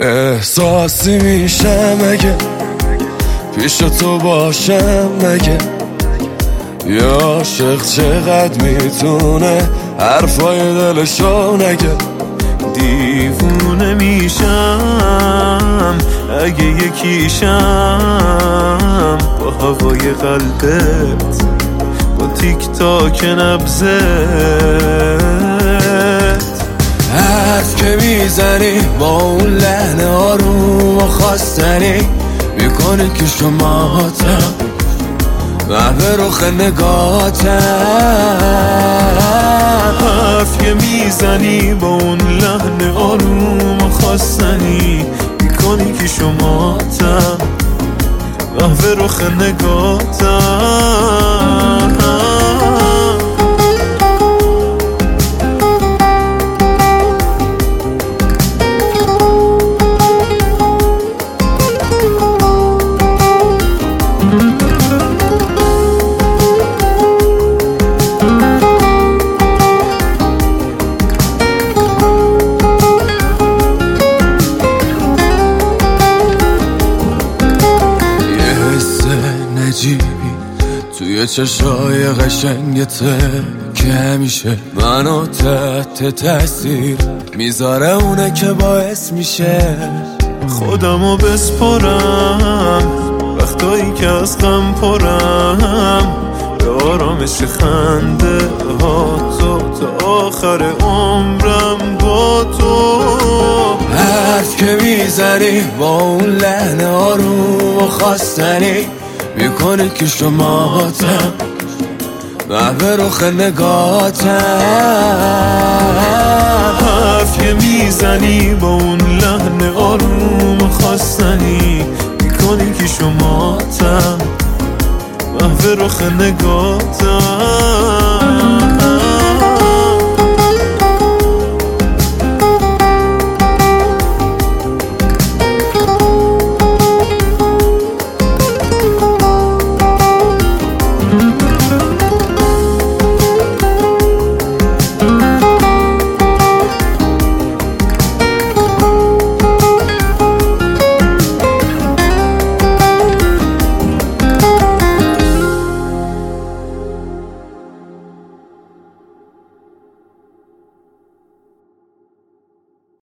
احساسی میشه مگه؟ پیش تو باشم مگه؟ یا عاشق چقدر می‌تونه حرفای دلشو نگه؟ دیوونه میشم اگه یکیشم با هوای قلبت با تیک تاک نبزت حرف که می‌زنی با اون خواستنی می‌کنه که شما تم به رخ نگاتم حرف که می‌زنی با اون لحن آروم خواستنی می‌کنی که شما تم به رخ نگاتم توی چشای قشنگته که همیشه منو تحت تاثیر می‌ذاره اونه که باعث میشه خودمو بسپرم وقتایی که از غم پرم. به آرامش خنده ها تو تا آخر عمرم با تو. حرف که می‌زنی با اون لحن آروم و خواستنی می‌کنه که شما تم به رخ نگاتم. حرف که می‌زنی با اون لحن آروم خواستنی می‌کنی که شما تم به رخ نگاتم.